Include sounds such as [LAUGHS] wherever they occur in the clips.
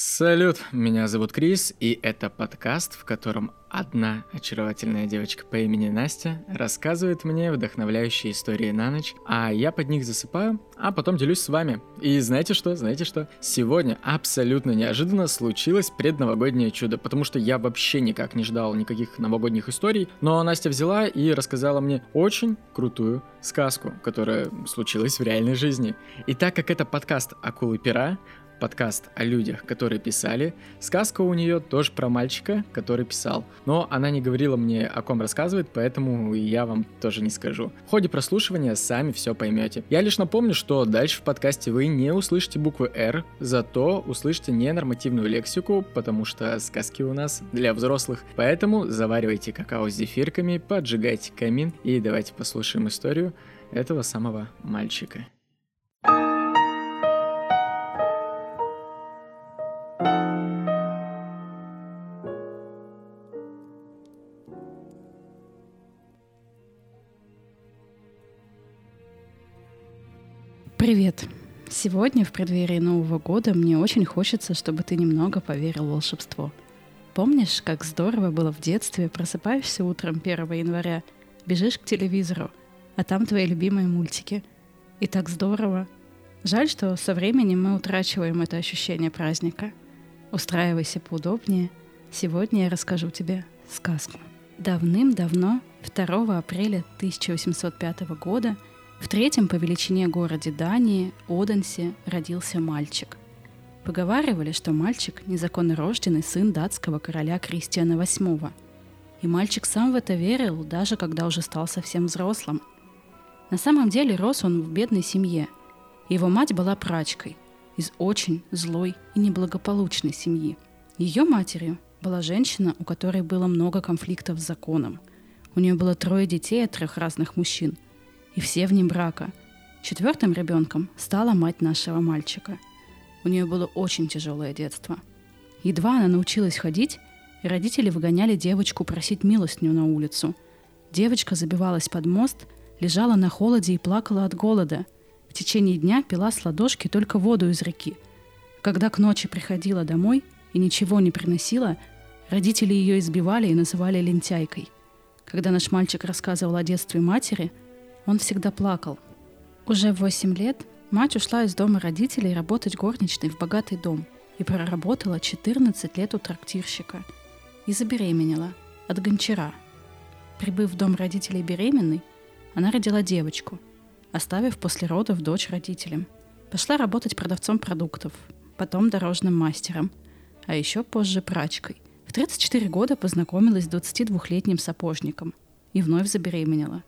Салют, меня зовут Крис, и это подкаст, в котором одна очаровательная девочка по имени Настя рассказывает мне вдохновляющие истории на ночь, а я под них засыпаю, а потом делюсь с вами. И знаете что? Знаете что? Сегодня абсолютно неожиданно случилось предновогоднее чудо, потому что я вообще никак не ждал никаких новогодних историй, но Настя взяла и рассказала мне очень крутую сказку, которая случилась в реальной жизни. И так как это подкаст «Акулы пера», подкаст о людях, которые писали. Сказка у нее тоже про мальчика, который писал. Но она не говорила мне, о ком рассказывает, поэтому я вам тоже не скажу. В ходе прослушивания сами все поймете. Я лишь напомню, что дальше в подкасте вы не услышите буквы «Р», зато услышите ненормативную лексику, потому что сказки у нас для взрослых. Поэтому заваривайте какао с зефирками, поджигайте камин и давайте послушаем историю этого самого мальчика. Привет! Сегодня, в преддверии Нового года, мне очень хочется, чтобы ты немного поверил в волшебство. Помнишь, как здорово было в детстве, просыпаешься утром 1 января, бежишь к телевизору, а там твои любимые мультики. И так здорово. Жаль, что со временем мы утрачиваем это ощущение праздника. Устраивайся поудобнее. Сегодня я расскажу тебе сказку. Давным-давно, 2 апреля 1805 года, в третьем по величине городе Дании, Оденсе, родился мальчик. Поговаривали, что мальчик – незаконно рожденный сын датского короля Кристиана VIII. И мальчик сам в это верил, даже когда уже стал совсем взрослым. На самом деле рос он в бедной семье. Его мать была прачкой из очень злой и неблагополучной семьи. Ее матерью была женщина, у которой было много конфликтов с законом. У нее было трое детей от трех разных мужчин – и все вне брака. Четвертым ребенком стала мать нашего мальчика. У нее было очень тяжелое детство. Едва она научилась ходить, родители выгоняли девочку просить милостню на улицу. Девочка забивалась под мост, лежала на холоде и плакала от голода. В течение дня пила с ладошки только воду из реки. Когда к ночи приходила домой и ничего не приносила, родители ее избивали и называли лентяйкой. Когда наш мальчик рассказывал о детстве матери – он всегда плакал. Уже в 8 лет мать ушла из дома родителей работать горничной в богатый дом и проработала 14 лет у трактирщика. И забеременела от гончара. Прибыв в дом родителей беременной, она родила девочку, оставив после родов дочь родителям. Пошла работать продавцом продуктов, потом дорожным мастером, а еще позже прачкой. В 34 года познакомилась с 22-летним сапожником и вновь забеременела –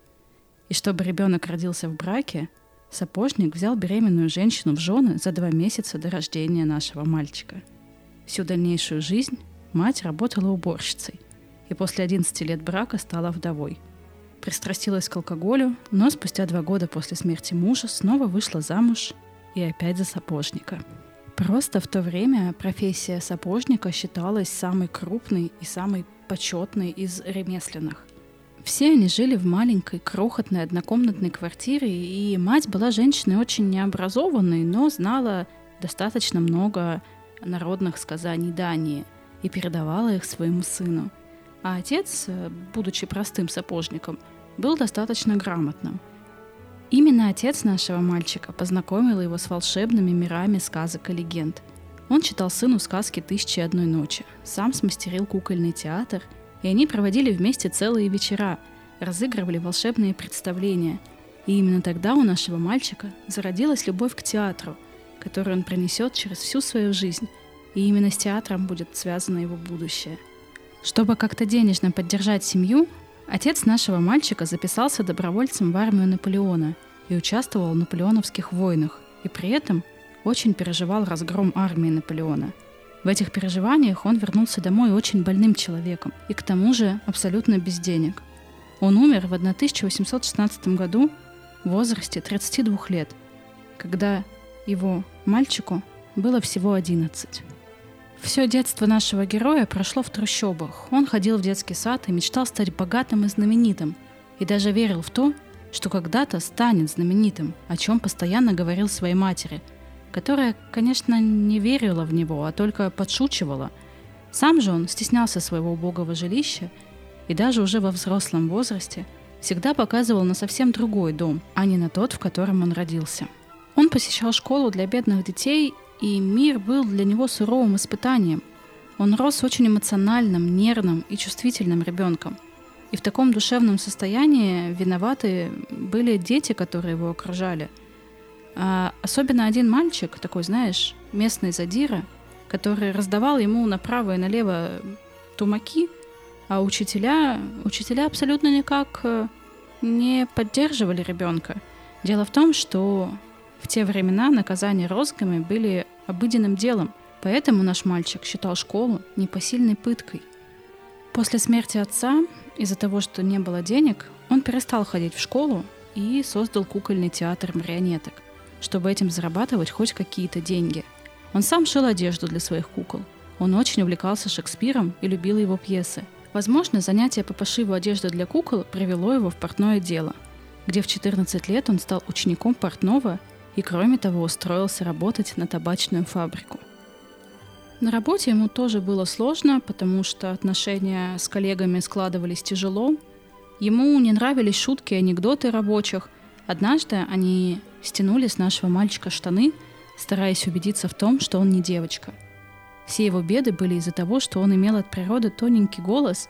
и чтобы ребенок родился в браке, сапожник взял беременную женщину в жены за два месяца до рождения нашего мальчика. Всю дальнейшую жизнь мать работала уборщицей и после 11 лет брака стала вдовой. Пристрастилась к алкоголю, но спустя два года после смерти мужа снова вышла замуж и опять за сапожника. Просто в то время профессия сапожника считалась самой крупной и самой почетной из ремесленных. Все они жили в маленькой, крохотной, однокомнатной квартире, и мать была женщиной очень необразованной, но знала достаточно много народных сказаний Дании и передавала их своему сыну. А отец, будучи простым сапожником, был достаточно грамотным. Именно отец нашего мальчика познакомил его с волшебными мирами сказок и легенд. Он читал сыну сказки «Тысячи и одной ночи», сам смастерил кукольный театр – и они проводили вместе целые вечера, разыгрывали волшебные представления. И именно тогда у нашего мальчика зародилась любовь к театру, которую он пронесет через всю свою жизнь, и именно с театром будет связано его будущее. Чтобы как-то денежно поддержать семью, отец нашего мальчика записался добровольцем в армию Наполеона и участвовал в наполеоновских войнах, и при этом очень переживал разгром армии Наполеона – в этих переживаниях он вернулся домой очень больным человеком и к тому же абсолютно без денег. Он умер в 1816 году в возрасте 32 лет, когда его мальчику было всего 11. Все детство нашего героя прошло в трущобах. Он ходил в детский сад и мечтал стать богатым и знаменитым. И даже верил в то, что когда-то станет знаменитым, о чем постоянно говорил своей матери – которая, конечно, не верила в него, а только подшучивала. Сам же он стеснялся своего убогого жилища и даже уже во взрослом возрасте всегда показывал на совсем другой дом, а не на тот, в котором он родился. Он посещал школу для бедных детей, и мир был для него суровым испытанием. Он рос очень эмоциональным, нервным и чувствительным ребенком. И в таком душевном состоянии виноваты были дети, которые его окружали – а особенно один мальчик, такой, знаешь, местный задира, который раздавал ему направо и налево тумаки, а учителя, учителя абсолютно никак э, не поддерживали ребенка. Дело в том, что в те времена наказания розгами были обыденным делом, поэтому наш мальчик считал школу непосильной пыткой. После смерти отца, из-за того, что не было денег, он перестал ходить в школу и создал кукольный театр марионеток – чтобы этим зарабатывать хоть какие-то деньги. Он сам шил одежду для своих кукол. Он очень увлекался Шекспиром и любил его пьесы. Возможно, занятие по пошиву одежды для кукол привело его в портное дело, где в 14 лет он стал учеником портного и, кроме того, устроился работать на табачную фабрику. На работе ему тоже было сложно, потому что отношения с коллегами складывались тяжело. Ему не нравились шутки и анекдоты рабочих. Однажды они стянули с нашего мальчика штаны, стараясь убедиться в том, что он не девочка. Все его беды были из-за того, что он имел от природы тоненький голос,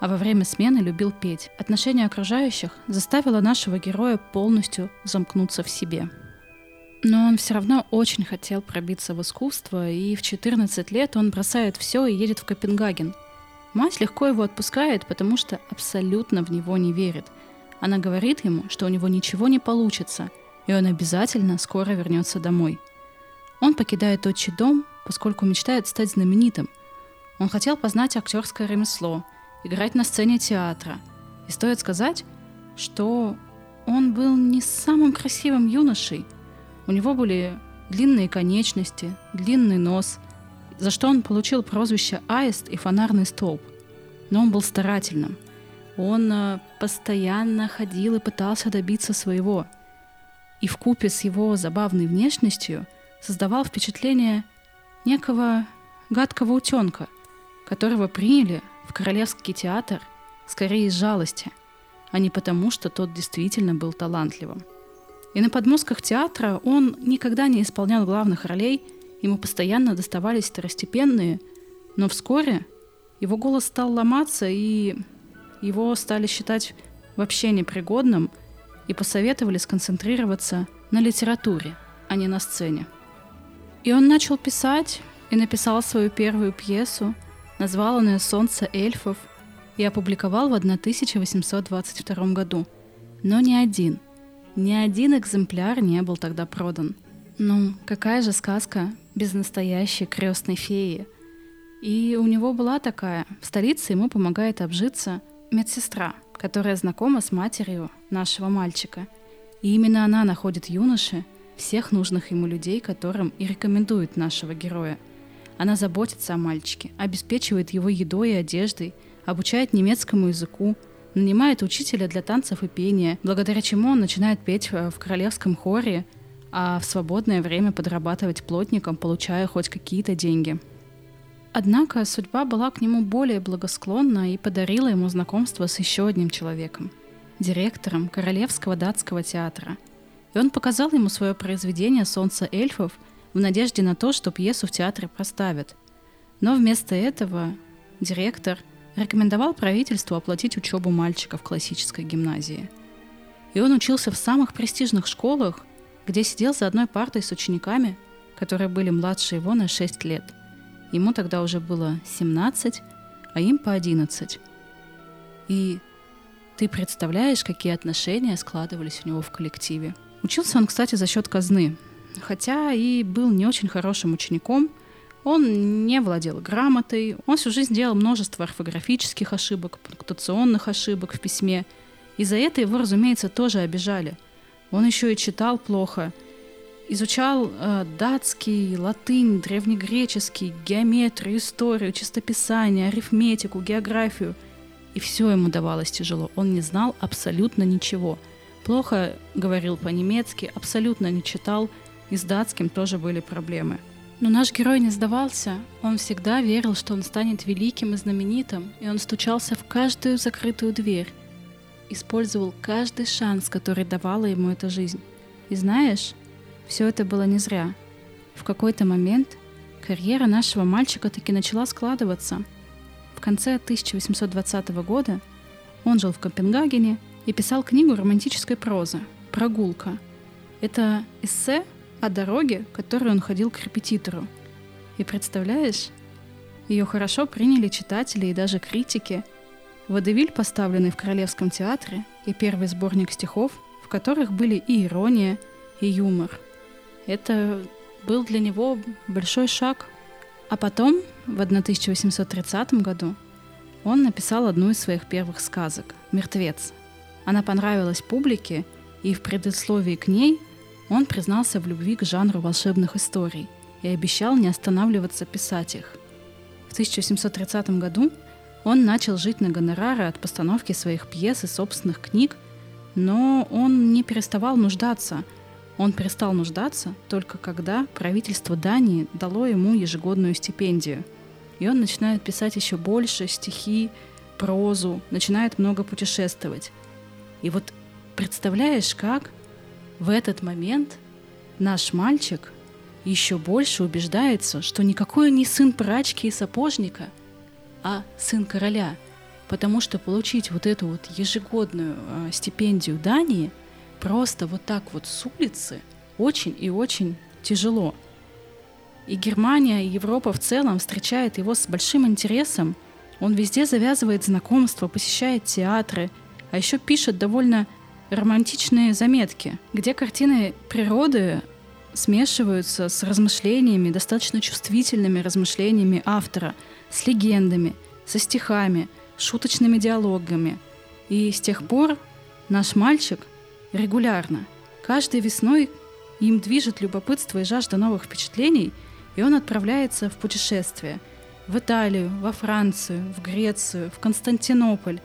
а во время смены любил петь. Отношение окружающих заставило нашего героя полностью замкнуться в себе. Но он все равно очень хотел пробиться в искусство, и в 14 лет он бросает все и едет в Копенгаген. Мать легко его отпускает, потому что абсолютно в него не верит. Она говорит ему, что у него ничего не получится – и он обязательно скоро вернется домой. Он покидает отчий дом, поскольку мечтает стать знаменитым. Он хотел познать актерское ремесло, играть на сцене театра. И стоит сказать, что он был не самым красивым юношей. У него были длинные конечности, длинный нос, за что он получил прозвище «Аист» и «Фонарный столб». Но он был старательным. Он э, постоянно ходил и пытался добиться своего и в купе с его забавной внешностью создавал впечатление некого гадкого утенка, которого приняли в Королевский театр скорее из жалости, а не потому, что тот действительно был талантливым. И на подмостках театра он никогда не исполнял главных ролей, ему постоянно доставались второстепенные, но вскоре его голос стал ломаться, и его стали считать вообще непригодным – и посоветовали сконцентрироваться на литературе, а не на сцене. И он начал писать и написал свою первую пьесу, назвал он ее «Солнце эльфов» и опубликовал в 1822 году. Но ни один, ни один экземпляр не был тогда продан. Ну, какая же сказка без настоящей крестной феи? И у него была такая. В столице ему помогает обжиться медсестра – которая знакома с матерью нашего мальчика. И именно она находит юноше всех нужных ему людей, которым и рекомендует нашего героя. Она заботится о мальчике, обеспечивает его едой и одеждой, обучает немецкому языку, нанимает учителя для танцев и пения, благодаря чему он начинает петь в королевском хоре, а в свободное время подрабатывать плотником, получая хоть какие-то деньги – Однако судьба была к нему более благосклонна и подарила ему знакомство с еще одним человеком, директором Королевского датского театра. И он показал ему свое произведение «Солнце эльфов» в надежде на то, что пьесу в театре поставят. Но вместо этого директор рекомендовал правительству оплатить учебу мальчика в классической гимназии. И он учился в самых престижных школах, где сидел за одной партой с учениками, которые были младше его на 6 лет – Ему тогда уже было 17, а им по 11. И ты представляешь, какие отношения складывались у него в коллективе. Учился он, кстати, за счет казны. Хотя и был не очень хорошим учеником, он не владел грамотой, он всю жизнь делал множество орфографических ошибок, пунктуационных ошибок в письме. И за это его, разумеется, тоже обижали. Он еще и читал плохо – изучал э, датский, латынь, древнегреческий, геометрию, историю, чистописание, арифметику, географию. И все ему давалось тяжело. Он не знал абсолютно ничего. Плохо говорил по-немецки, абсолютно не читал. И с датским тоже были проблемы. Но наш герой не сдавался. Он всегда верил, что он станет великим и знаменитым, и он стучался в каждую закрытую дверь. Использовал каждый шанс, который давала ему эта жизнь. И знаешь, все это было не зря. В какой-то момент карьера нашего мальчика таки начала складываться. В конце 1820 года он жил в Копенгагене и писал книгу романтической прозы «Прогулка». Это эссе о дороге, которой он ходил к репетитору. И представляешь, ее хорошо приняли читатели и даже критики. Водевиль, поставленный в Королевском театре, и первый сборник стихов, в которых были и ирония, и юмор. Это был для него большой шаг. А потом, в 1830 году, он написал одну из своих первых сказок «Мертвец». Она понравилась публике, и в предисловии к ней он признался в любви к жанру волшебных историй и обещал не останавливаться писать их. В 1730 году он начал жить на гонорары от постановки своих пьес и собственных книг, но он не переставал нуждаться. Он перестал нуждаться только когда правительство Дании дало ему ежегодную стипендию. И он начинает писать еще больше стихи, прозу, начинает много путешествовать. И вот представляешь, как в этот момент наш мальчик еще больше убеждается, что никакой он не сын прачки и сапожника, а сын короля, потому что получить вот эту вот ежегодную э, стипендию Дании просто вот так вот с улицы очень и очень тяжело. И Германия, и Европа в целом встречает его с большим интересом. Он везде завязывает знакомства, посещает театры, а еще пишет довольно романтичные заметки, где картины природы смешиваются с размышлениями, достаточно чувствительными размышлениями автора, с легендами, со стихами, шуточными диалогами. И с тех пор наш мальчик регулярно, каждой весной им движет любопытство и жажда новых впечатлений, и он отправляется в путешествие в Италию, во Францию, в Грецию, в Константинополь.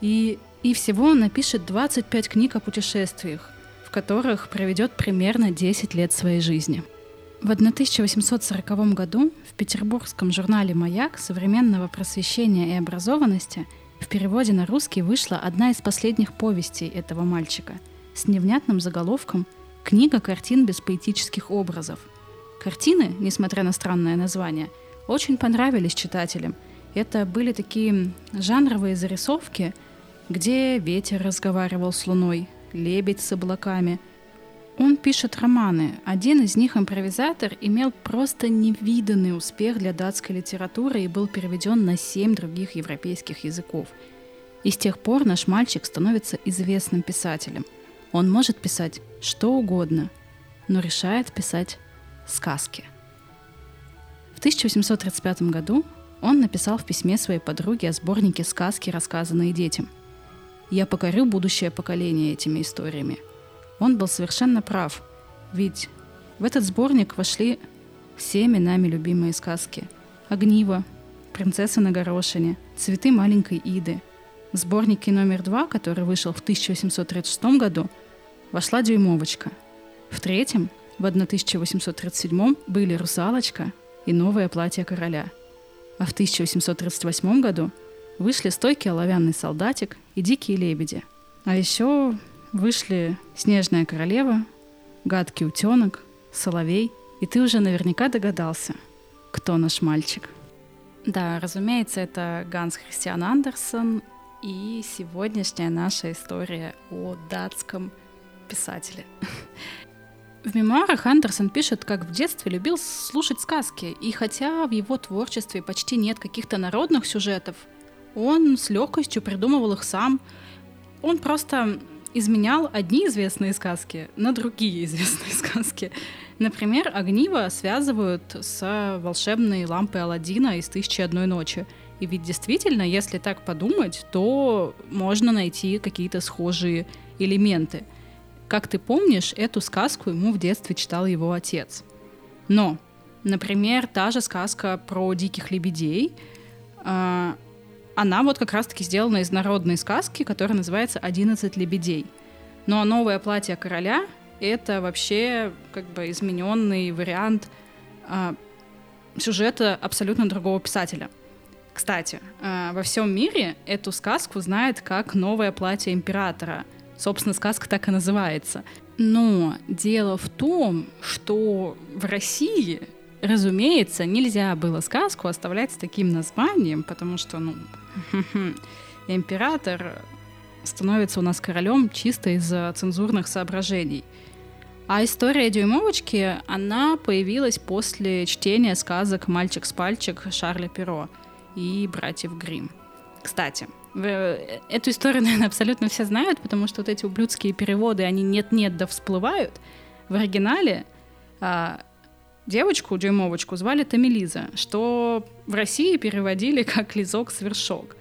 И и всего он напишет 25 книг о путешествиях, в которых проведет примерно 10 лет своей жизни. В 1840 году в петербургском журнале «Маяк» современного просвещения и образованности в переводе на русский вышла одна из последних повестей этого мальчика с невнятным заголовком «Книга картин без поэтических образов». Картины, несмотря на странное название, очень понравились читателям. Это были такие жанровые зарисовки – где ветер разговаривал с луной, лебедь с облаками. Он пишет романы. Один из них, импровизатор, имел просто невиданный успех для датской литературы и был переведен на семь других европейских языков. И с тех пор наш мальчик становится известным писателем. Он может писать что угодно, но решает писать сказки. В 1835 году он написал в письме своей подруге о сборнике сказки, рассказанные детям – я покорю будущее поколение этими историями. Он был совершенно прав, ведь в этот сборник вошли всеми нами любимые сказки. «Огниво», «Принцесса на горошине», «Цветы маленькой Иды». В сборнике номер два, который вышел в 1836 году, вошла «Дюймовочка». В третьем, в 1837 были «Русалочка» и «Новое платье короля». А в 1838 году – вышли стойкий оловянный солдатик и дикие лебеди. А еще вышли снежная королева, гадкий утенок, соловей. И ты уже наверняка догадался, кто наш мальчик. Да, разумеется, это Ганс Христиан Андерсон и сегодняшняя наша история о датском писателе. В мемуарах Андерсон пишет, как в детстве любил слушать сказки, и хотя в его творчестве почти нет каких-то народных сюжетов, он с легкостью придумывал их сам. Он просто изменял одни известные сказки на другие [LAUGHS] известные сказки. Например, огниво связывают с волшебной лампой Алладина из «Тысячи одной ночи». И ведь действительно, если так подумать, то можно найти какие-то схожие элементы. Как ты помнишь, эту сказку ему в детстве читал его отец. Но, например, та же сказка про диких лебедей а, она вот как раз-таки сделана из народной сказки, которая называется «Одиннадцать лебедей». Но новое платье короля это вообще как бы измененный вариант а, сюжета абсолютно другого писателя. Кстати, а, во всем мире эту сказку знают как «Новое платье императора». Собственно, сказка так и называется. Но дело в том, что в России, разумеется, нельзя было сказку оставлять с таким названием, потому что, ну, [LAUGHS] император становится у нас королем чисто из-за цензурных соображений. А история дюймовочки, она появилась после чтения сказок «Мальчик с пальчик» Шарля Перо и «Братьев Грим. Кстати, эту историю, [LAUGHS] наверное, абсолютно все знают, потому что вот эти ублюдские переводы, они нет-нет да всплывают. В оригинале а, девочку, дюймовочку, звали Тамилиза, что в России переводили как «лизок-свершок».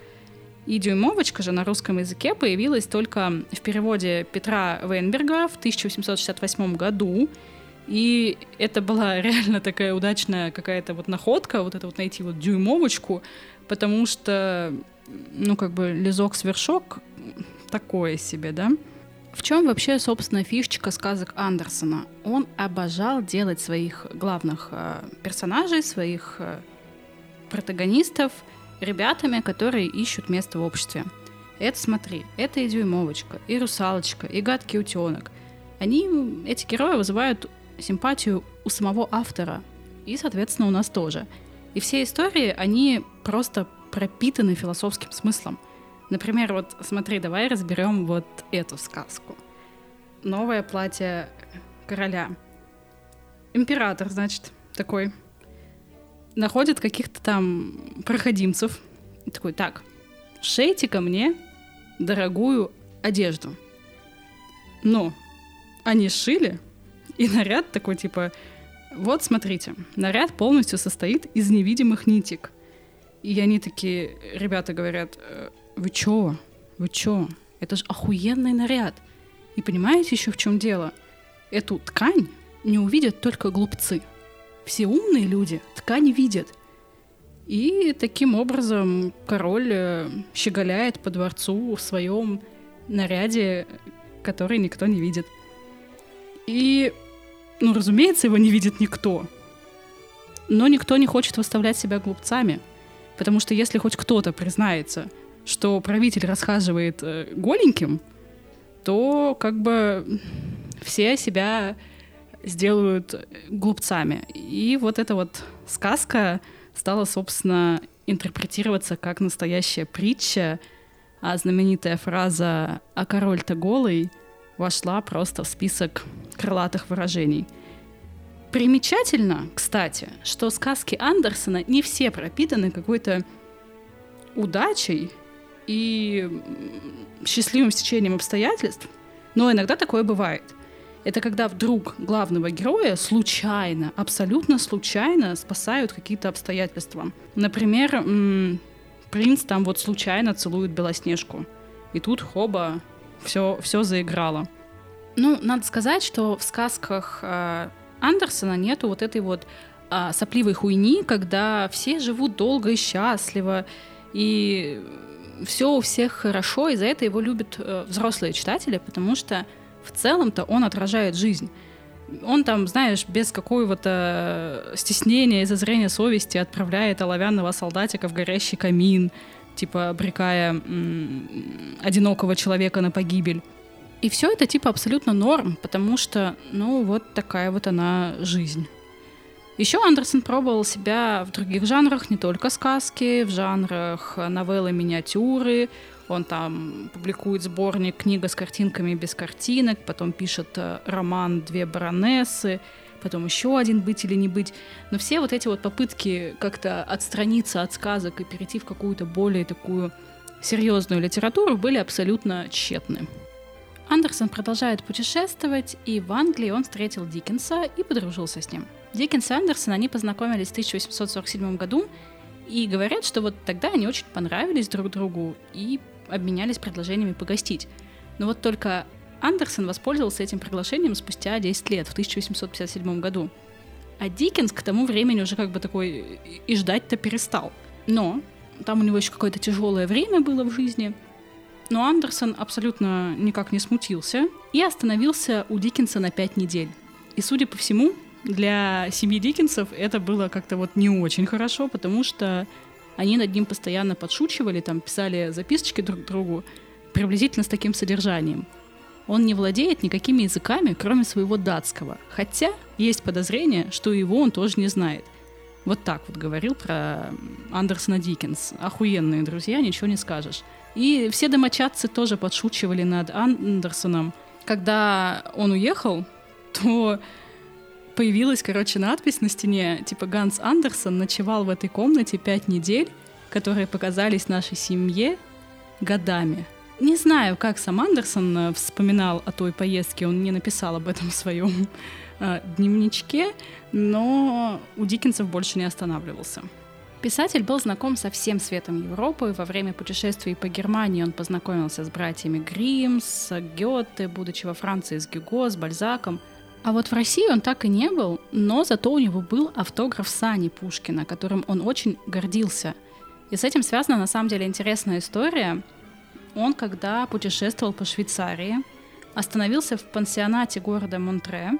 И дюймовочка же на русском языке появилась только в переводе Петра Вейнберга в 1868 году. И это была [LAUGHS] реально такая удачная какая-то вот находка, вот это вот найти вот дюймовочку, потому что, ну, как бы лизок-свершок такое себе, да? В чем вообще, собственно, фишечка сказок Андерсона? Он обожал делать своих главных э, персонажей, своих э, протагонистов — ребятами, которые ищут место в обществе. Это смотри, это и дюймовочка, и русалочка, и гадкий утенок. Они, эти герои, вызывают симпатию у самого автора, и, соответственно, у нас тоже. И все истории, они просто пропитаны философским смыслом. Например, вот смотри, давай разберем вот эту сказку. Новое платье короля. Император, значит, такой находит каких-то там проходимцев. И такой, так, шейте ко мне дорогую одежду. Но они шили, и наряд такой, типа, вот смотрите, наряд полностью состоит из невидимых нитик. И они такие, ребята говорят, «Э, вы чё? Вы чё? Это же охуенный наряд. И понимаете еще в чем дело? Эту ткань не увидят только глупцы — все умные люди ткань видят. И таким образом король э, щеголяет по дворцу в своем наряде, который никто не видит. И, ну, разумеется, его не видит никто. Но никто не хочет выставлять себя глупцами. Потому что если хоть кто-то признается, что правитель расхаживает э, голеньким, то как бы все себя сделают глупцами. И вот эта вот сказка стала, собственно, интерпретироваться как настоящая притча, а знаменитая фраза «А король-то голый» вошла просто в список крылатых выражений. Примечательно, кстати, что сказки Андерсона не все пропитаны какой-то удачей и счастливым стечением обстоятельств, но иногда такое бывает — это когда вдруг главного героя случайно, абсолютно случайно спасают какие-то обстоятельства. Например, принц там вот случайно целует Белоснежку. И тут хоба, все, все заиграло. Ну, надо сказать, что в сказках э, Андерсона нету вот этой вот э, сопливой хуйни, когда все живут долго и счастливо, и все у всех хорошо, и за это его любят э, взрослые читатели, потому что в целом-то он отражает жизнь. Он там, знаешь, без какого-то стеснения и зазрения совести отправляет оловянного солдатика в горящий камин, типа обрекая м- одинокого человека на погибель. И все это типа абсолютно норм, потому что, ну, вот такая вот она жизнь. Еще Андерсон пробовал себя в других жанрах, не только сказки, в жанрах новеллы, миниатюры. Он там публикует сборник «Книга с картинками без картинок», потом пишет э, роман «Две баронессы», потом еще один «Быть или не быть». Но все вот эти вот попытки как-то отстраниться от сказок и перейти в какую-то более такую серьезную литературу были абсолютно тщетны. Андерсон продолжает путешествовать, и в Англии он встретил Диккенса и подружился с ним. Диккенс и Андерсон, они познакомились в 1847 году, и говорят, что вот тогда они очень понравились друг другу, и обменялись предложениями погостить. Но вот только Андерсон воспользовался этим приглашением спустя 10 лет, в 1857 году. А Диккенс к тому времени уже как бы такой и ждать-то перестал. Но там у него еще какое-то тяжелое время было в жизни. Но Андерсон абсолютно никак не смутился и остановился у Диккенса на пять недель. И, судя по всему, для семьи Диккенсов это было как-то вот не очень хорошо, потому что они над ним постоянно подшучивали, там писали записочки друг другу приблизительно с таким содержанием. Он не владеет никакими языками, кроме своего датского, хотя есть подозрение, что его он тоже не знает. Вот так вот говорил про Андерсона Диккенс. Охуенные друзья, ничего не скажешь. И все домочадцы тоже подшучивали над Андерсоном. Когда он уехал, то появилась, короче, надпись на стене, типа «Ганс Андерсон ночевал в этой комнате пять недель, которые показались нашей семье годами». Не знаю, как сам Андерсон э, вспоминал о той поездке, он не написал об этом в своем э, дневничке, но у Диккенсов больше не останавливался. Писатель был знаком со всем светом Европы. Во время путешествий по Германии он познакомился с братьями Гримм, с Гёте, будучи во Франции с Гюго, с Бальзаком – а вот в России он так и не был, но зато у него был автограф Сани Пушкина, которым он очень гордился. И с этим связана на самом деле интересная история. Он, когда путешествовал по Швейцарии, остановился в пансионате города Монтре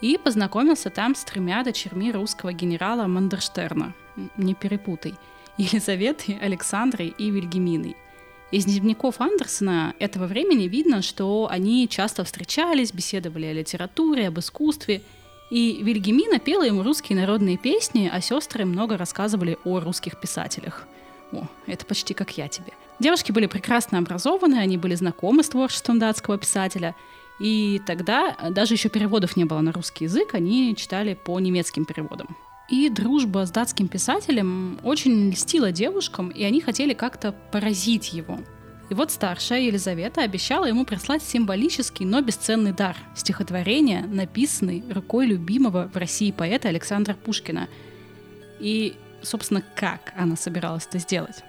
и познакомился там с тремя дочерьми русского генерала Мандерштерна. Не перепутай. [LAUGHS] Елизаветой, Александрой и Вильгеминой – из дневников Андерсона этого времени видно, что они часто встречались, беседовали о литературе, об искусстве, и Вильгемина пела ему русские народные песни, а сестры много рассказывали о русских писателях. О, это почти как я тебе. Девушки были прекрасно образованы, они были знакомы с творчеством датского писателя, и тогда даже еще переводов не было на русский язык, они читали по немецким переводам. И дружба с датским писателем очень льстила девушкам, и они хотели как-то поразить его. И вот старшая Елизавета обещала ему прислать символический, но бесценный дар – стихотворение, написанное рукой любимого в России поэта Александра Пушкина. И, собственно, как она собиралась это сделать?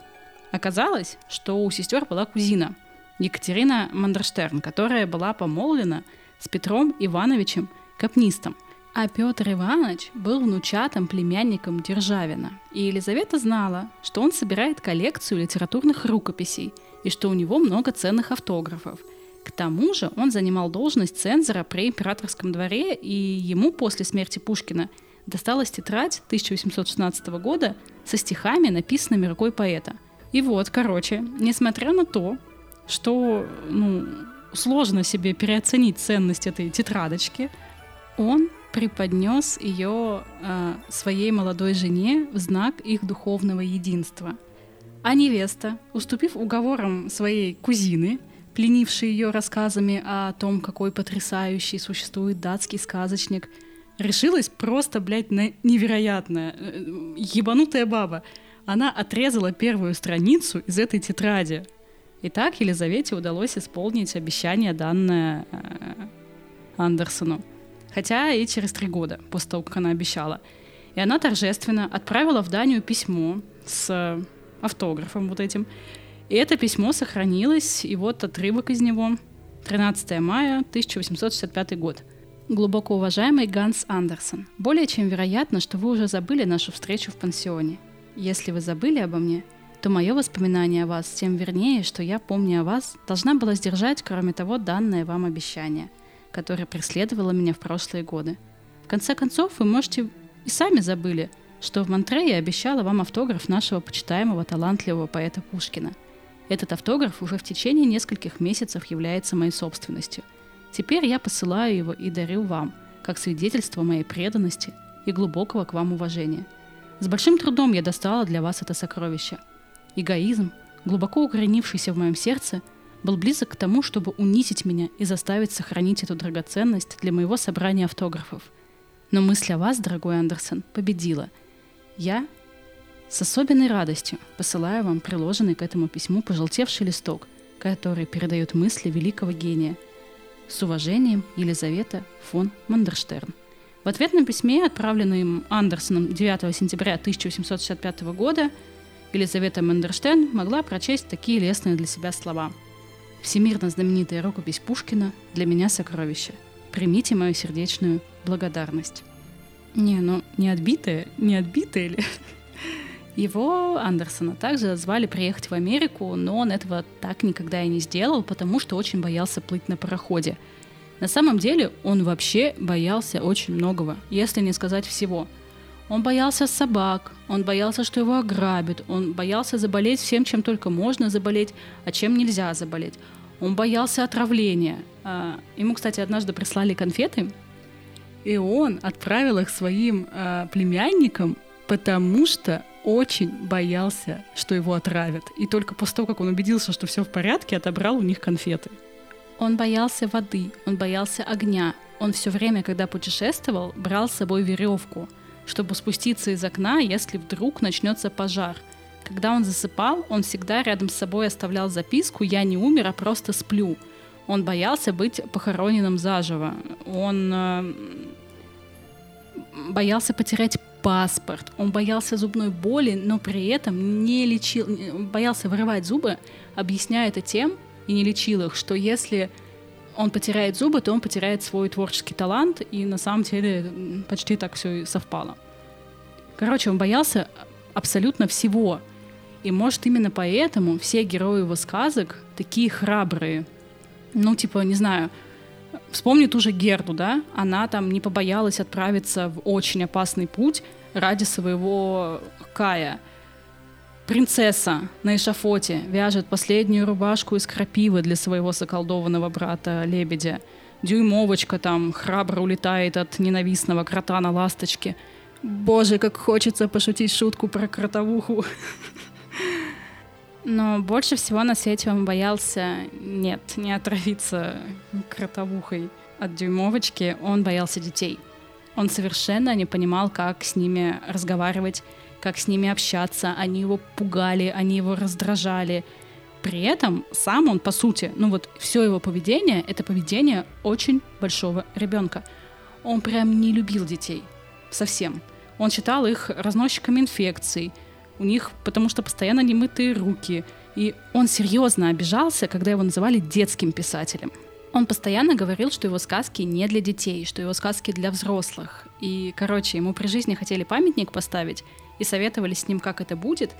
Оказалось, что у сестер была кузина Екатерина Мандерштерн, которая была помолвлена с Петром Ивановичем Капнистом – а Петр Иванович был внучатым племянником Державина, и Елизавета знала, что он собирает коллекцию литературных рукописей и что у него много ценных автографов. К тому же он занимал должность цензора при императорском дворе, и ему после смерти Пушкина досталась тетрадь 1816 года со стихами, написанными рукой поэта. И вот, короче, несмотря на то, что ну, сложно себе переоценить ценность этой тетрадочки, он преподнес ее э, своей молодой жене в знак их духовного единства. А невеста, уступив уговорам своей кузины, пленившей ее рассказами о том, какой потрясающий существует датский сказочник, решилась просто, блядь, на невероятное. Э, ебанутая баба. Она отрезала первую страницу из этой тетради. И так Елизавете удалось исполнить обещание, данное э, Андерсону хотя и через три года после того, как она обещала. И она торжественно отправила в Данию письмо с автографом вот этим. И это письмо сохранилось, и вот отрывок из него. 13 мая 1865 год. Глубоко уважаемый Ганс Андерсон, более чем вероятно, что вы уже забыли нашу встречу в пансионе. Если вы забыли обо мне, то мое воспоминание о вас тем вернее, что я, помня о вас, должна была сдержать, кроме того, данное вам обещание – которая преследовала меня в прошлые годы. В конце концов, вы, можете, и сами забыли, что в Монтре я обещала вам автограф нашего почитаемого талантливого поэта Пушкина. Этот автограф уже в течение нескольких месяцев является моей собственностью. Теперь я посылаю его и дарю вам, как свидетельство моей преданности и глубокого к вам уважения. С большим трудом я достала для вас это сокровище. Эгоизм, глубоко укоренившийся в моем сердце – был близок к тому, чтобы унизить меня и заставить сохранить эту драгоценность для моего собрания автографов. Но мысль о вас, дорогой Андерсон, победила. Я с особенной радостью посылаю вам приложенный к этому письму пожелтевший листок, который передает мысли великого гения. С уважением, Елизавета фон Мандерштерн. В ответном письме, отправленном Андерсоном 9 сентября 1865 года, Елизавета Мандерштерн могла прочесть такие лестные для себя слова – Всемирно знаменитая рукопись Пушкина для меня сокровище. Примите мою сердечную благодарность. Не, ну не отбитая, не отбитая ли? Его, Андерсона, также звали приехать в Америку, но он этого так никогда и не сделал, потому что очень боялся плыть на пароходе. На самом деле он вообще боялся очень многого, если не сказать всего. Он боялся собак, он боялся, что его ограбят, он боялся заболеть всем, чем только можно заболеть, а чем нельзя заболеть. Он боялся отравления. А, ему, кстати, однажды прислали конфеты, и он отправил их своим э, племянникам, потому что очень боялся, что его отравят. И только после того, как он убедился, что все в порядке, отобрал у них конфеты. Он боялся воды, он боялся огня. Он все время, когда путешествовал, брал с собой веревку, чтобы спуститься из окна, если вдруг начнется пожар. Когда он засыпал, он всегда рядом с собой оставлял записку «Я не умер, а просто сплю». Он боялся быть похороненным заживо. Он э, боялся потерять паспорт. Он боялся зубной боли, но при этом не лечил, боялся вырывать зубы, объясняя это тем, и не лечил их, что если он потеряет зубы, то он потеряет свой творческий талант, и на самом деле почти так все и совпало. Короче, он боялся абсолютно всего. И может именно поэтому все герои его сказок такие храбрые. Ну, типа, не знаю, вспомни ту же Герду, да? Она там не побоялась отправиться в очень опасный путь ради своего Кая. Принцесса на эшафоте вяжет последнюю рубашку из крапивы для своего заколдованного брата Лебедя. Дюймовочка там храбро улетает от ненавистного крота на ласточке. Боже, как хочется пошутить шутку про кротовуху. Но больше всего на свете он боялся, нет, не отравиться кротовухой от дюймовочки, он боялся детей. Он совершенно не понимал, как с ними разговаривать, как с ними общаться. Они его пугали, они его раздражали. При этом сам он, по сути, ну вот все его поведение — это поведение очень большого ребенка. Он прям не любил детей. Совсем. Он считал их разносчиками инфекций. У них, потому что постоянно немытые руки. И он серьезно обижался, когда его называли детским писателем. Он постоянно говорил, что его сказки не для детей, что его сказки для взрослых. И, короче, ему при жизни хотели памятник поставить и советовали с ним, как это будет.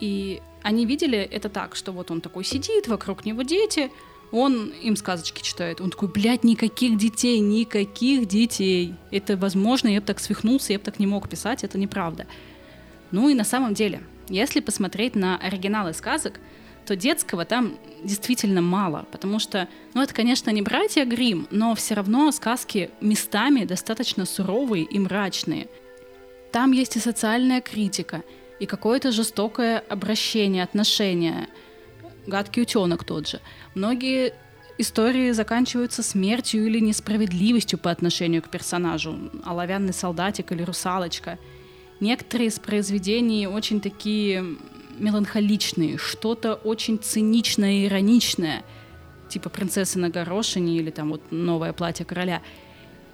И они видели это так, что вот он такой сидит, вокруг него дети, он им сказочки читает. Он такой, блядь, никаких детей, никаких детей. Это возможно, я бы так свихнулся, я бы так не мог писать, это неправда. Ну и на самом деле, если посмотреть на оригиналы сказок, то детского там действительно мало, потому что, ну, это, конечно, не братья Грим, но все равно сказки местами достаточно суровые и мрачные. Там есть и социальная критика, и какое-то жестокое обращение, отношение. Гадкий утенок тот же. Многие истории заканчиваются смертью или несправедливостью по отношению к персонажу. Оловянный солдатик или русалочка. Некоторые из произведений очень такие меланхоличные, что-то очень циничное и ироничное, типа «Принцесса на горошине» или там вот «Новое платье короля».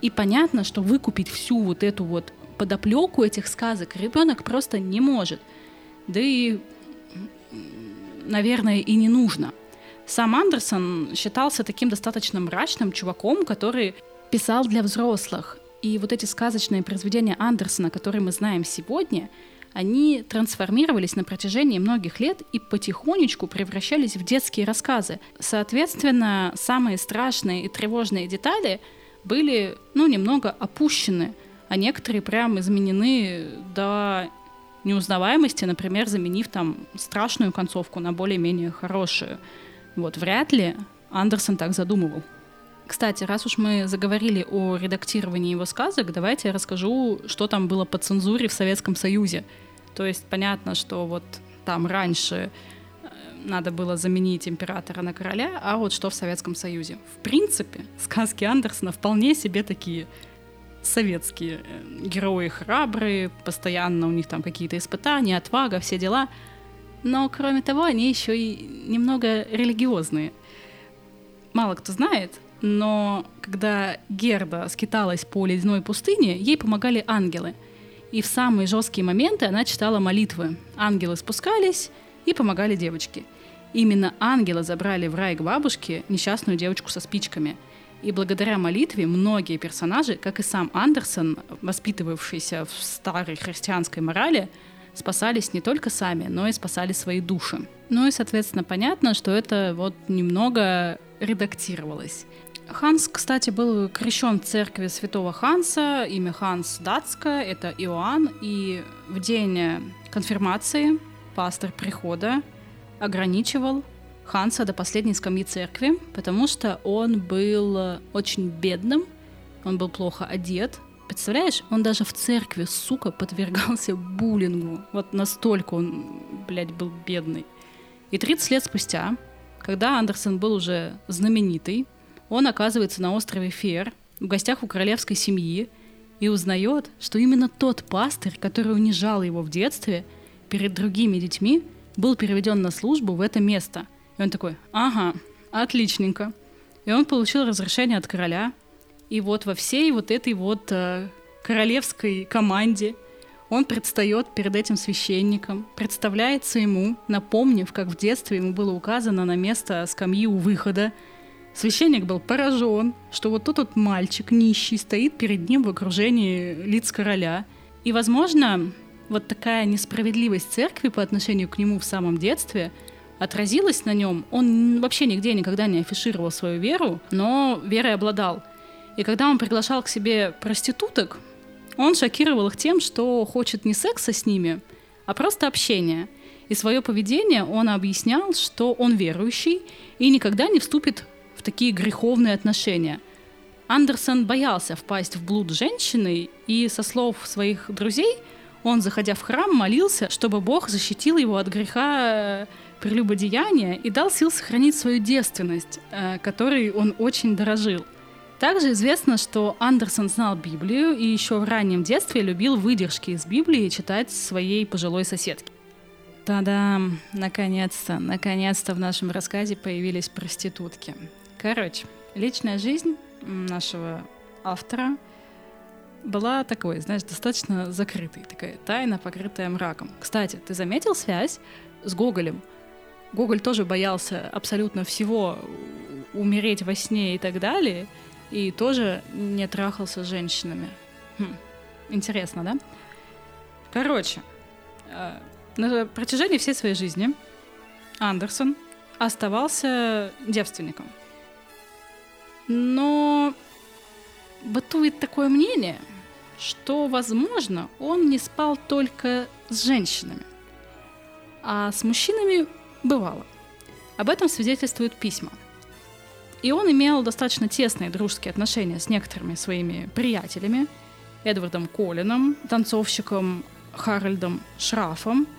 И понятно, что выкупить всю вот эту вот подоплеку этих сказок ребенок просто не может. Да и, наверное, и не нужно. Сам Андерсон считался таким достаточно мрачным чуваком, который писал для взрослых. И вот эти сказочные произведения Андерсона, которые мы знаем сегодня — они трансформировались на протяжении многих лет и потихонечку превращались в детские рассказы. Соответственно, самые страшные и тревожные детали были, ну, немного опущены, а некоторые прям изменены до неузнаваемости, например, заменив там страшную концовку на более-менее хорошую. Вот вряд ли Андерсон так задумывал. Кстати, раз уж мы заговорили о редактировании его сказок, давайте я расскажу, что там было по цензуре в Советском Союзе. То есть понятно, что вот там раньше э, надо было заменить императора на короля, а вот что в Советском Союзе. В принципе, сказки Андерсона вполне себе такие советские. Э, герои храбрые, постоянно у них там какие-то испытания, отвага, все дела. Но, кроме того, они еще и немного религиозные. Мало кто знает, но когда Герда скиталась по ледяной пустыне, ей помогали ангелы. И в самые жесткие моменты она читала молитвы. Ангелы спускались и помогали девочке. Именно ангелы забрали в рай к бабушке несчастную девочку со спичками. И благодаря молитве многие персонажи, как и сам Андерсон, воспитывавшийся в старой христианской морали, спасались не только сами, но и спасали свои души. Ну и, соответственно, понятно, что это вот немного редактировалось. Ханс, кстати, был крещен в церкви святого Ханса, имя Ханс датское, это Иоанн, и в день конфирмации пастор прихода ограничивал Ханса до последней скамьи церкви, потому что он был очень бедным, он был плохо одет. Представляешь, он даже в церкви, сука, подвергался буллингу. Вот настолько он, блядь, был бедный. И 30 лет спустя, когда Андерсон был уже знаменитый, он оказывается на острове Фер, в гостях у королевской семьи, и узнает, что именно тот пастырь, который унижал его в детстве, перед другими детьми, был переведен на службу в это место. И он такой, ага, отличненько. И он получил разрешение от короля. И вот во всей вот этой вот э, королевской команде он предстает перед этим священником, представляется ему, напомнив, как в детстве ему было указано на место скамьи у выхода, Священник был поражен, что вот тот вот мальчик нищий стоит перед ним в окружении лиц короля. И, возможно, вот такая несправедливость церкви по отношению к нему в самом детстве отразилась на нем. Он вообще нигде никогда не афишировал свою веру, но верой обладал. И когда он приглашал к себе проституток, он шокировал их тем, что хочет не секса с ними, а просто общения. И свое поведение он объяснял, что он верующий и никогда не вступит в такие греховные отношения. Андерсон боялся впасть в блуд женщины, и, со слов своих друзей, он, заходя в храм, молился, чтобы Бог защитил его от греха прелюбодеяния и дал сил сохранить свою девственность, э, которой он очень дорожил. Также известно, что Андерсон знал Библию и еще в раннем детстве любил выдержки из Библии читать своей пожилой соседке. Тогда, наконец-то, наконец-то в нашем рассказе появились проститутки. Короче, личная жизнь нашего автора была такой, знаешь, достаточно закрытой, такая тайна, покрытая мраком. Кстати, ты заметил связь с Гоголем? Гоголь тоже боялся абсолютно всего, умереть во сне и так далее, и тоже не трахался с женщинами. Хм. Интересно, да? Короче, э, на протяжении всей своей жизни Андерсон оставался девственником. Но бытует такое мнение, что, возможно, он не спал только с женщинами, а с мужчинами бывало. Об этом свидетельствуют письма. И он имел достаточно тесные дружеские отношения с некоторыми своими приятелями, Эдвардом Колином, танцовщиком Харальдом Шрафом –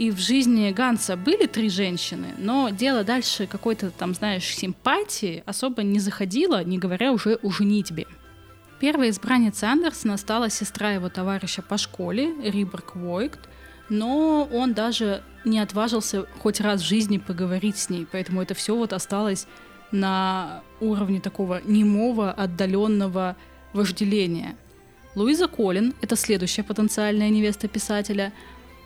и в жизни Ганса были три женщины, но дело дальше какой-то там, знаешь, симпатии особо не заходило, не говоря уже о женитьбе. Первой избранницей Андерсона стала сестра его товарища по школе, Риберг Войкт, но он даже не отважился хоть раз в жизни поговорить с ней, поэтому это все вот осталось на уровне такого немого, отдаленного вожделения. Луиза Колин, это следующая потенциальная невеста писателя,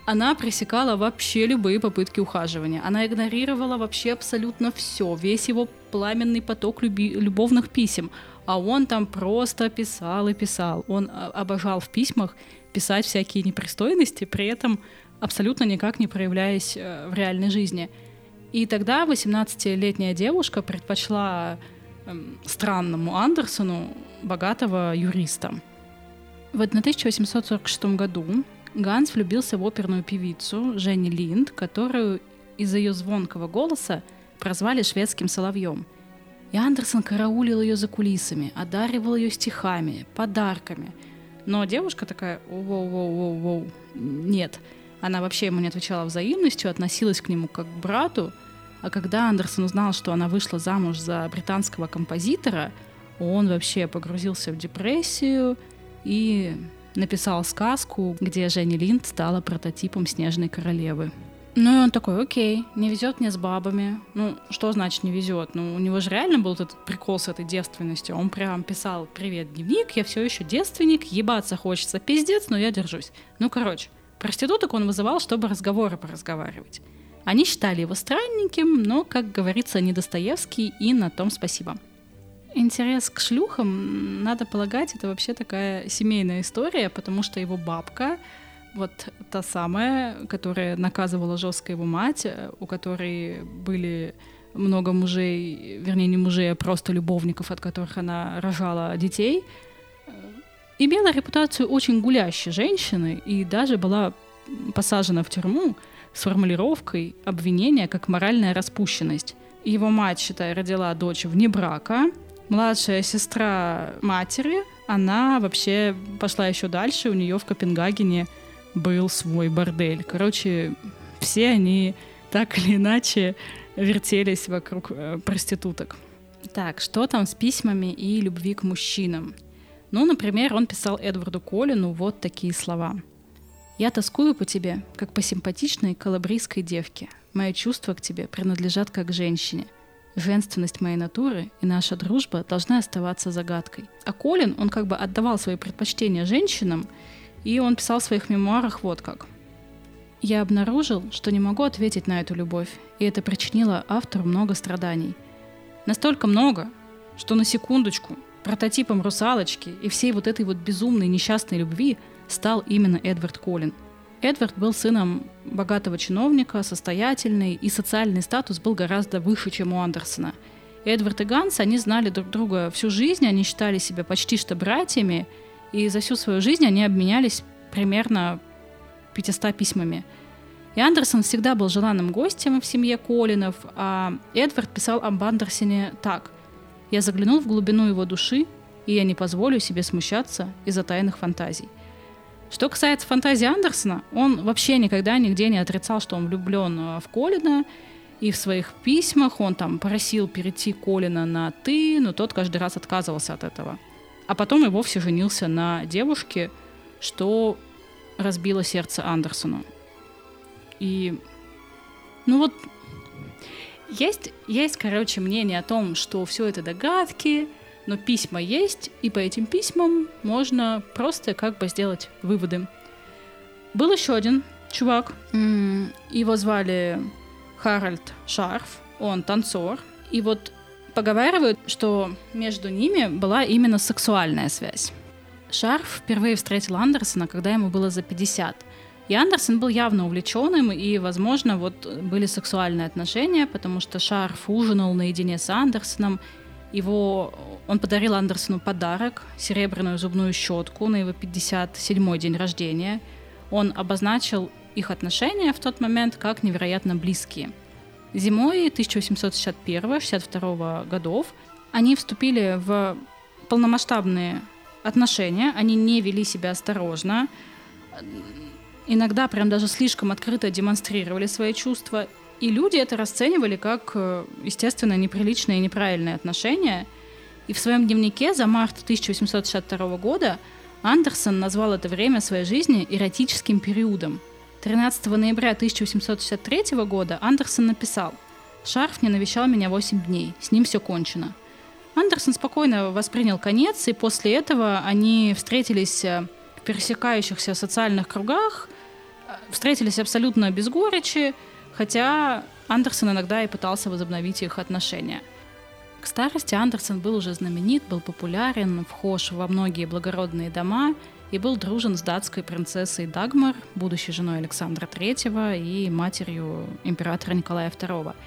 она пресекала вообще любые попытки ухаживания. Она игнорировала вообще абсолютно все, весь его пламенный поток люби- любовных писем. А он там просто писал и писал. Он а, обожал в письмах писать всякие непристойности, при этом абсолютно никак не проявляясь э, в реальной жизни. И тогда 18-летняя девушка предпочла э, странному Андерсону богатого юриста. В 1846 году Ганс влюбился в оперную певицу Женни Линд, которую из-за ее звонкого голоса прозвали шведским соловьем. И Андерсон караулил ее за кулисами, одаривал ее стихами, подарками. Но девушка такая, воу-воу-воу-воу, нет. Она вообще ему не отвечала взаимностью, относилась к нему как к брату. А когда Андерсон узнал, что она вышла замуж за британского композитора, он вообще погрузился в депрессию и написал сказку, где Женя Линд стала прототипом Снежной королевы. Ну и он такой, окей, не везет мне с бабами. Ну, что значит не везет? Ну, у него же реально был этот прикол с этой девственностью. Он прям писал, привет, дневник, я все еще девственник, ебаться хочется, пиздец, но я держусь. Ну, короче, проституток он вызывал, чтобы разговоры поразговаривать. Они считали его странненьким, но, как говорится, не Достоевский, и на том спасибо. Интерес к шлюхам, надо полагать, это вообще такая семейная история, потому что его бабка вот та самая, которая наказывала жестко его мать, э, у которой были много мужей, вернее, не мужей, а просто любовников, от которых она рожала детей, э, имела репутацию очень гулящей женщины и даже была посажена в тюрьму с формулировкой обвинения как моральная распущенность. Его мать, считай, родила дочь вне брака. Младшая сестра матери, она вообще пошла еще дальше. У нее в Копенгагене был свой бордель. Короче, все они так или иначе вертелись вокруг э, проституток. Так, что там с письмами и любви к мужчинам? Ну, например, он писал Эдварду Колину вот такие слова. «Я тоскую по тебе, как по симпатичной калабрийской девке. Мои чувства к тебе принадлежат как женщине. Женственность моей натуры и наша дружба должны оставаться загадкой». А Колин, он как бы отдавал свои предпочтения женщинам, и он писал в своих мемуарах вот как – я обнаружил, что не могу ответить на эту любовь, и это причинило автору много страданий. Настолько много, что на секундочку прототипом русалочки и всей вот этой вот безумной несчастной любви стал именно Эдвард Коллин. Эдвард был сыном богатого чиновника, состоятельный, и социальный статус был гораздо выше, чем у Андерсона. Эдвард и Ганс, они знали друг друга всю жизнь, они считали себя почти что братьями, и за всю свою жизнь они обменялись примерно 500 письмами. И Андерсон всегда был желанным гостем в семье Колинов, а Эдвард писал об Андерсоне так. «Я заглянул в глубину его души, и я не позволю себе смущаться из-за тайных фантазий». Что касается фантазии Андерсона, он вообще никогда нигде не отрицал, что он влюблен э, в Колина, и в своих письмах он там просил перейти Колина на «ты», но тот каждый раз отказывался от этого. А потом и вовсе женился на девушке, что разбило сердце Андерсону. И, ну вот, есть, есть, короче, мнение о том, что все это догадки, но письма есть, и по этим письмам можно просто как бы сделать выводы. Был еще один чувак, его звали Харальд Шарф, он танцор, и вот поговаривают, что между ними была именно сексуальная связь. Шарф впервые встретил Андерсона, когда ему было за 50. И Андерсон был явно увлеченным, и, возможно, вот были сексуальные отношения, потому что Шарф ужинал наедине с Андерсоном. Его, он подарил Андерсону подарок, серебряную зубную щетку на его 57-й день рождения. Он обозначил их отношения в тот момент как невероятно близкие. Зимой 1861-62 годов они вступили в полномасштабные отношения, они не вели себя осторожно, иногда прям даже слишком открыто демонстрировали свои чувства, и люди это расценивали как, э, естественно, неприличные и неправильные отношения. И в своем дневнике за март 1862 года Андерсон назвал это время своей жизни эротическим периодом. 13 ноября 1863 года Андерсон написал «Шарф не навещал меня 8 дней, с ним все кончено». Андерсон спокойно воспринял конец, и после этого они встретились э, в пересекающихся социальных кругах, э, встретились абсолютно без горечи, хотя Андерсон иногда и пытался возобновить их отношения. К старости Андерсон был уже знаменит, был популярен, вхож во многие благородные дома и был дружен с датской принцессой Дагмар, будущей женой Александра III и матерью императора Николая II –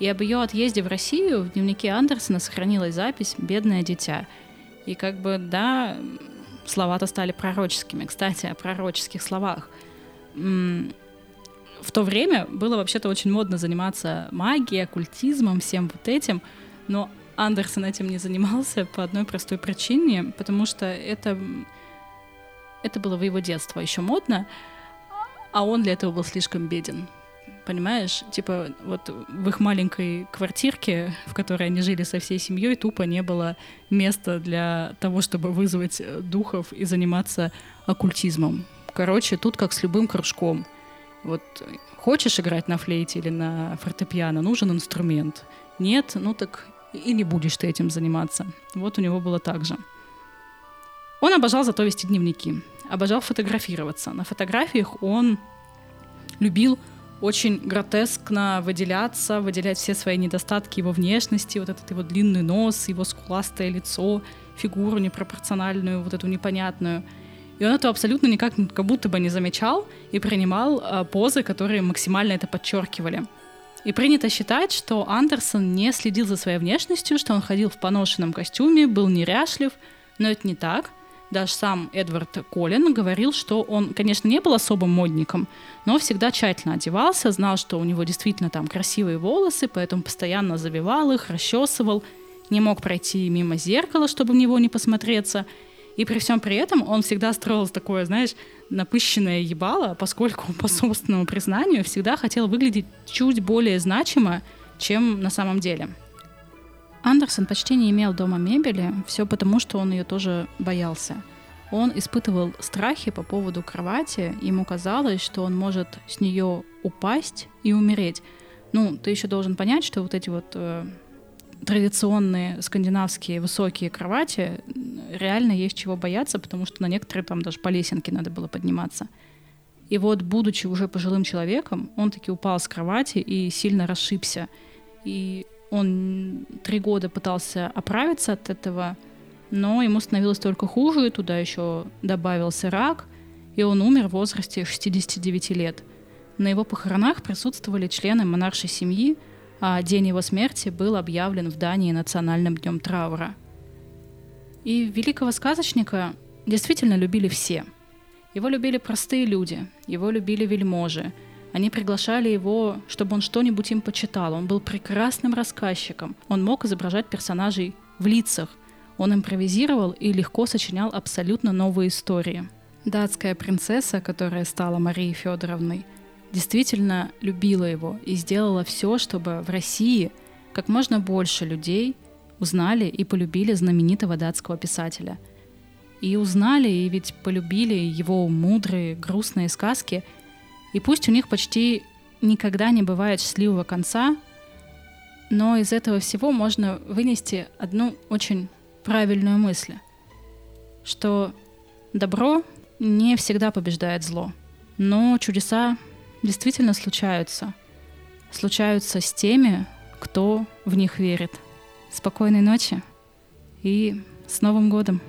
и об ее отъезде в Россию в дневнике Андерсона сохранилась запись «Бедное дитя». И как бы, да, слова-то стали пророческими. Кстати, о пророческих словах. В то время было вообще-то очень модно заниматься магией, оккультизмом, всем вот этим, но Андерсон этим не занимался по одной простой причине, потому что это, это было в его детство еще модно, а он для этого был слишком беден понимаешь? Типа вот в их маленькой квартирке, в которой они жили со всей семьей, тупо не было места для того, чтобы вызвать э, духов и заниматься оккультизмом. Короче, тут как с любым кружком. Вот хочешь играть на флейте или на фортепиано, нужен инструмент. Нет, ну так и не будешь ты этим заниматься. Вот у него было так же. Он обожал зато вести дневники, обожал фотографироваться. На фотографиях он любил очень гротескно выделяться, выделять все свои недостатки его внешности, вот этот его длинный нос, его скуластое лицо, фигуру непропорциональную, вот эту непонятную. И он этого абсолютно никак как будто бы не замечал и принимал э, позы, которые максимально это подчеркивали. И принято считать, что Андерсон не следил за своей внешностью, что он ходил в поношенном костюме, был неряшлив, но это не так. Даже сам Эдвард Коллин говорил, что он, конечно, не был особым модником, но всегда тщательно одевался, знал, что у него действительно там красивые волосы, поэтому постоянно завивал их, расчесывал, не мог пройти мимо зеркала, чтобы в него не посмотреться. И при всем при этом он всегда строил такое, знаешь, напыщенное ебало, поскольку, по собственному признанию, всегда хотел выглядеть чуть более значимо, чем на самом деле. Андерсон почти не имел дома мебели, все потому, что он ее тоже боялся. Он испытывал страхи по поводу кровати, ему казалось, что он может с нее упасть и умереть. Ну, ты еще должен понять, что вот эти вот э, традиционные скандинавские высокие кровати реально есть чего бояться, потому что на некоторые там даже по лесенке надо было подниматься. И вот, будучи уже пожилым человеком, он таки упал с кровати и сильно расшибся. И он три года пытался оправиться от этого, но ему становилось только хуже, и туда еще добавился рак, и он умер в возрасте 69 лет. На его похоронах присутствовали члены монаршей семьи, а день его смерти был объявлен в Дании национальным днем траура. И великого сказочника действительно любили все. Его любили простые люди, его любили вельможи – они приглашали его, чтобы он что-нибудь им почитал. Он был прекрасным рассказчиком. Он мог изображать персонажей в лицах. Он импровизировал и легко сочинял абсолютно новые истории. Датская принцесса, которая стала Марией Федоровной, действительно любила его и сделала все, чтобы в России как можно больше людей узнали и полюбили знаменитого датского писателя. И узнали, и ведь полюбили его мудрые, грустные сказки – и пусть у них почти никогда не бывает счастливого конца, но из этого всего можно вынести одну очень правильную мысль, что добро не всегда побеждает зло, но чудеса действительно случаются. Случаются с теми, кто в них верит. Спокойной ночи и с Новым годом!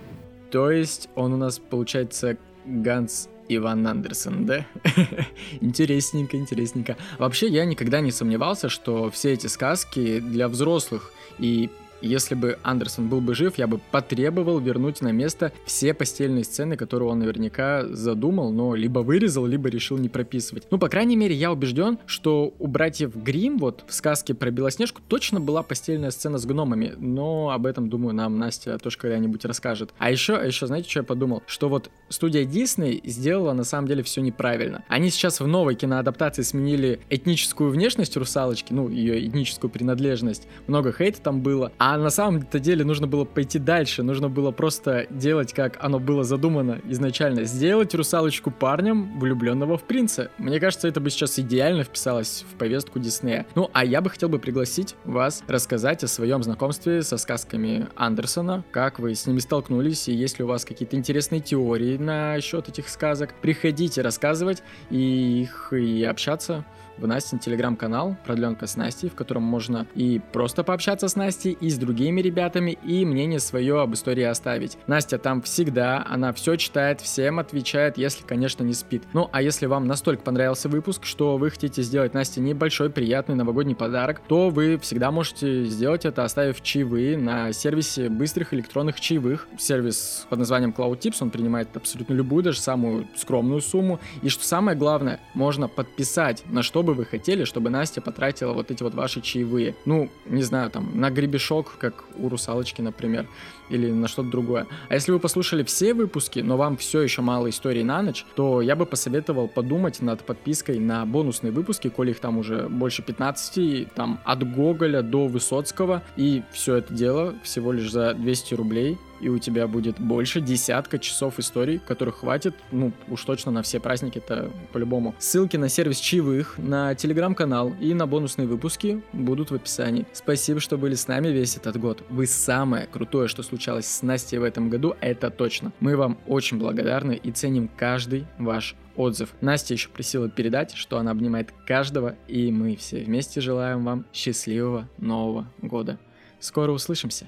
То есть он у нас получается Ганс Иван Андерсон, да? [LAUGHS] интересненько, интересненько. Вообще, я никогда не сомневался, что все эти сказки для взрослых, и если бы Андерсон был бы жив, я бы потребовал вернуть на место все постельные сцены, которые он наверняка задумал, но либо вырезал, либо решил не прописывать. Ну, по крайней мере, я убежден, что у братьев Грим вот в сказке про Белоснежку точно была постельная сцена с гномами, но об этом, думаю, нам Настя тоже когда-нибудь расскажет. А еще, а еще, знаете, что я подумал? Что вот студия Дисней сделала на самом деле все неправильно. Они сейчас в новой киноадаптации сменили этническую внешность русалочки, ну, ее этническую принадлежность. Много хейта там было, а а на самом-то деле нужно было пойти дальше, нужно было просто делать, как оно было задумано изначально. Сделать русалочку парнем, влюбленного в принца. Мне кажется, это бы сейчас идеально вписалось в повестку Диснея. Ну, а я бы хотел бы пригласить вас рассказать о своем знакомстве со сказками Андерсона, как вы с ними столкнулись, и есть ли у вас какие-то интересные теории насчет этих сказок. Приходите рассказывать и их и общаться в Настин телеграм-канал «Продленка с Настей», в котором можно и просто пообщаться с Настей, и с другими ребятами, и мнение свое об истории оставить. Настя там всегда, она все читает, всем отвечает, если, конечно, не спит. Ну, а если вам настолько понравился выпуск, что вы хотите сделать Насте небольшой приятный новогодний подарок, то вы всегда можете сделать это, оставив чаевые на сервисе быстрых электронных чаевых. Сервис под названием Cloud Tips, он принимает абсолютно любую, даже самую скромную сумму. И что самое главное, можно подписать, на что бы бы вы хотели, чтобы Настя потратила вот эти вот ваши чаевые? Ну, не знаю, там, на гребешок, как у русалочки, например, или на что-то другое. А если вы послушали все выпуски, но вам все еще мало историй на ночь, то я бы посоветовал подумать над подпиской на бонусные выпуски, коли их там уже больше 15, там от Гоголя до Высоцкого, и все это дело всего лишь за 200 рублей и у тебя будет больше десятка часов историй, которых хватит, ну, уж точно на все праздники это по-любому. Ссылки на сервис чаевых, на телеграм-канал и на бонусные выпуски будут в описании. Спасибо, что были с нами весь этот год. Вы самое крутое, что случалось с Настей в этом году, это точно. Мы вам очень благодарны и ценим каждый ваш отзыв. Настя еще просила передать, что она обнимает каждого, и мы все вместе желаем вам счастливого Нового года. Скоро услышимся!